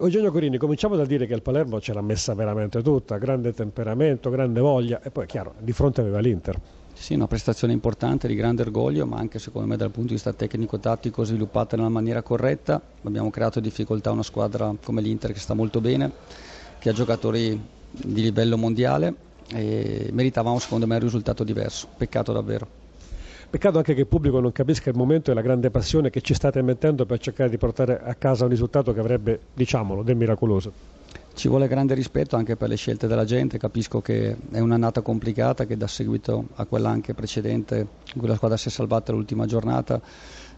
Eugenio Corini, cominciamo dal dire che il Palermo ce l'ha messa veramente tutta, grande temperamento, grande voglia e poi chiaro, di fronte aveva l'Inter. Sì, una prestazione importante, di grande orgoglio, ma anche secondo me dal punto di vista tecnico-tattico sviluppata nella maniera corretta. Abbiamo creato difficoltà a una squadra come l'Inter che sta molto bene, che ha giocatori di livello mondiale e meritavamo secondo me un risultato diverso. Peccato davvero. Peccato anche che il pubblico non capisca il momento e la grande passione che ci state mettendo per cercare di portare a casa un risultato che avrebbe, diciamolo, del miracoloso. Ci vuole grande rispetto anche per le scelte della gente, capisco che è un'annata complicata che dà seguito a quella anche precedente in cui la squadra si è salvata l'ultima giornata.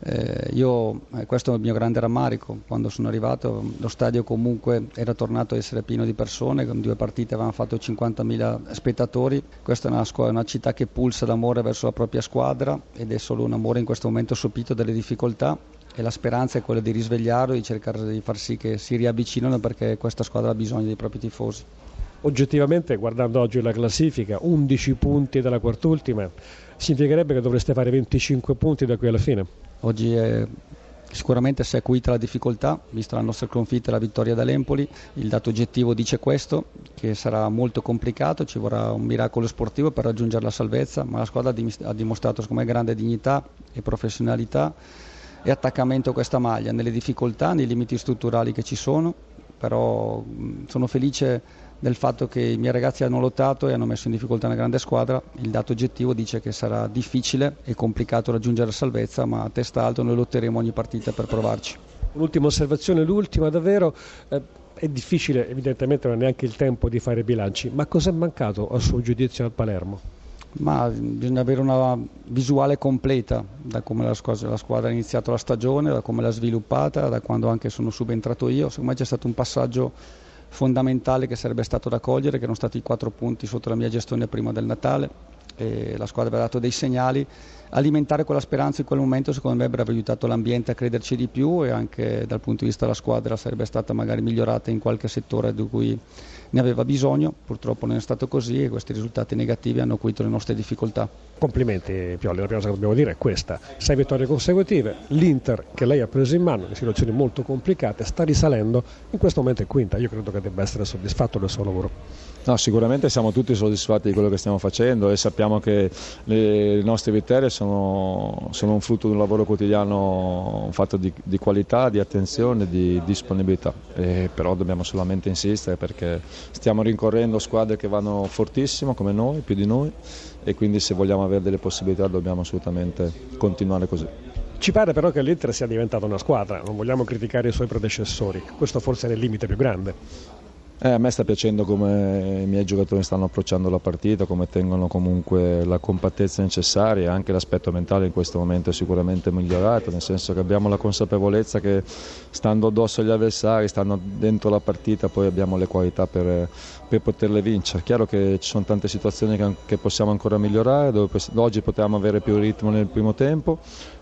Eh, io, eh, questo è il mio grande rammarico, quando sono arrivato lo stadio comunque era tornato a essere pieno di persone, con due partite avevamo fatto 50.000 spettatori, questa è una, squadra, una città che pulsa d'amore verso la propria squadra ed è solo un amore in questo momento sopito dalle difficoltà e la speranza è quella di risvegliarlo, di cercare di far sì che si riavvicinino perché questa squadra ha bisogno dei propri tifosi. Oggettivamente, guardando oggi la classifica, 11 punti dalla quart'ultima, significherebbe che dovreste fare 25 punti da qui alla fine. Oggi è Sicuramente si è acuita la difficoltà, vista la nostra sconfitta e la vittoria dall'Empoli, il dato oggettivo dice questo, che sarà molto complicato, ci vorrà un miracolo sportivo per raggiungere la salvezza, ma la squadra ha dimostrato me, grande dignità e professionalità e attaccamento a questa maglia, nelle difficoltà, nei limiti strutturali che ci sono, però sono felice del fatto che i miei ragazzi hanno lottato e hanno messo in difficoltà una grande squadra. Il dato oggettivo dice che sarà difficile e complicato raggiungere la salvezza, ma a testa alta noi lotteremo ogni partita per provarci. Un'ultima osservazione, l'ultima davvero. Eh, è difficile, evidentemente non è neanche il tempo di fare bilanci, ma cosa è mancato a suo giudizio al Palermo? Ma bisogna avere una visuale completa da come la squadra, la squadra, ha iniziato la stagione, da come l'ha sviluppata, da quando anche sono subentrato io. Secondo me c'è stato un passaggio fondamentale che sarebbe stato da cogliere, che erano stati i quattro punti sotto la mia gestione prima del Natale. E la squadra aveva dato dei segnali. Alimentare quella speranza in quel momento secondo me avrebbe aiutato l'ambiente a crederci di più e anche dal punto di vista della squadra sarebbe stata magari migliorata in qualche settore di cui ne aveva bisogno, purtroppo non è stato così e questi risultati negativi hanno acuito le nostre difficoltà. Complimenti Pioli, la prima cosa che dobbiamo dire è questa, sei vittorie consecutive, l'Inter che lei ha preso in mano in situazioni molto complicate sta risalendo, in questo momento è quinta, io credo che debba essere soddisfatto del suo lavoro. No, sicuramente siamo tutti soddisfatti di quello che stiamo facendo e sappiamo che le nostre vittorie sono, sono un frutto di un lavoro quotidiano fatto di, di qualità, di attenzione, di disponibilità, e però dobbiamo solamente insistere perché stiamo rincorrendo squadre che vanno fortissimo come noi, più di noi e quindi se vogliamo avere delle possibilità dobbiamo assolutamente continuare così. Ci pare però che l'Inter sia diventata una squadra, non vogliamo criticare i suoi predecessori, questo forse è il limite più grande. Eh, a me sta piacendo come i miei giocatori stanno approcciando la partita, come tengono comunque la compattezza necessaria, anche l'aspetto mentale in questo momento è sicuramente migliorato, nel senso che abbiamo la consapevolezza che stando addosso agli avversari, stando dentro la partita, poi abbiamo le qualità per, per poterle vincere. Chiaro che ci sono tante situazioni che, che possiamo ancora migliorare, dove oggi potevamo avere più ritmo nel primo tempo,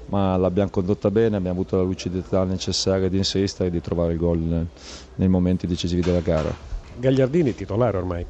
ma l'abbiamo condotta bene, abbiamo avuto la lucidità necessaria di insistere e di trovare il gol nei momenti decisivi della gara. Gagliardini titolare ormai.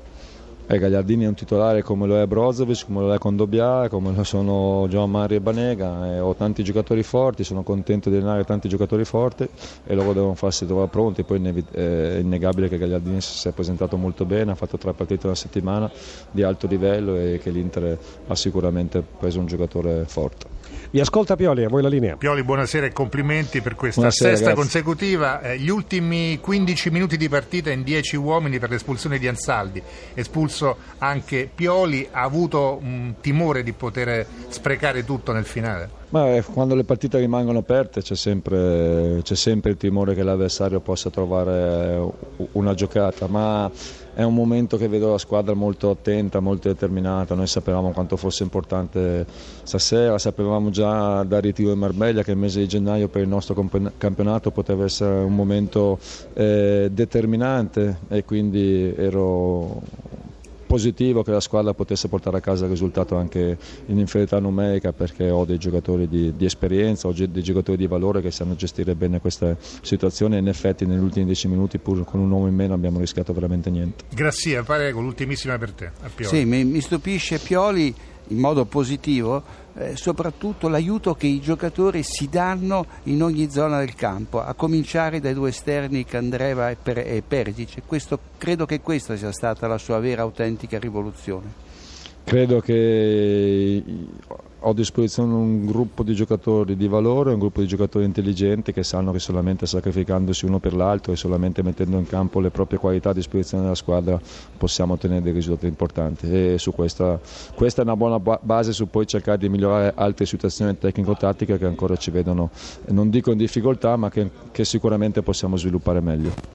Eh, Gagliardini è un titolare come lo è Brozovic, come lo è Condobia, come lo sono Gian Mario e Banega. Eh, ho tanti giocatori forti, sono contento di allenare tanti giocatori forti e loro devono farsi trovare pronti. Poi è innegabile che Gagliardini si è presentato molto bene, ha fatto tre partite una settimana di alto livello e che l'Inter ha sicuramente preso un giocatore forte. Vi ascolta Pioli, a voi la linea. Pioli, buonasera e complimenti per questa buonasera, sesta ragazzi. consecutiva. Eh, gli ultimi 15 minuti di partita in 10 uomini per l'espulsione di Ansaldi. Espulso anche Pioli, ha avuto un timore di poter sprecare tutto nel finale? Ma eh, quando le partite rimangono aperte c'è sempre, c'è sempre il timore che l'avversario possa trovare una giocata, ma è un momento che vedo la squadra molto attenta, molto determinata. Noi sapevamo quanto fosse importante stasera, sapevamo già dal ritiro in Marbella che il mese di gennaio per il nostro campionato poteva essere un momento eh, determinante e quindi ero positivo che la squadra potesse portare a casa il risultato anche in inferiorità numerica perché ho dei giocatori di, di esperienza, ho dei giocatori di valore che sanno gestire bene questa situazione e in effetti negli ultimi dieci minuti pur con un uomo in meno abbiamo rischiato veramente niente. Grazie, prego, l'ultimissima per te. Sì, mi, mi stupisce Pioli in modo positivo eh, soprattutto l'aiuto che i giocatori si danno in ogni zona del campo, a cominciare dai due esterni Candreva e, per- e Perisic. Questo, credo che questa sia stata la sua vera autentica rivoluzione. Credo che ho a disposizione un gruppo di giocatori di valore, un gruppo di giocatori intelligenti che sanno che solamente sacrificandosi uno per l'altro e solamente mettendo in campo le proprie qualità a disposizione della squadra possiamo ottenere dei risultati importanti e su questa, questa è una buona base su poi cercare di migliorare altre situazioni tecnico-tattiche che ancora ci vedono, non dico in difficoltà, ma che, che sicuramente possiamo sviluppare meglio.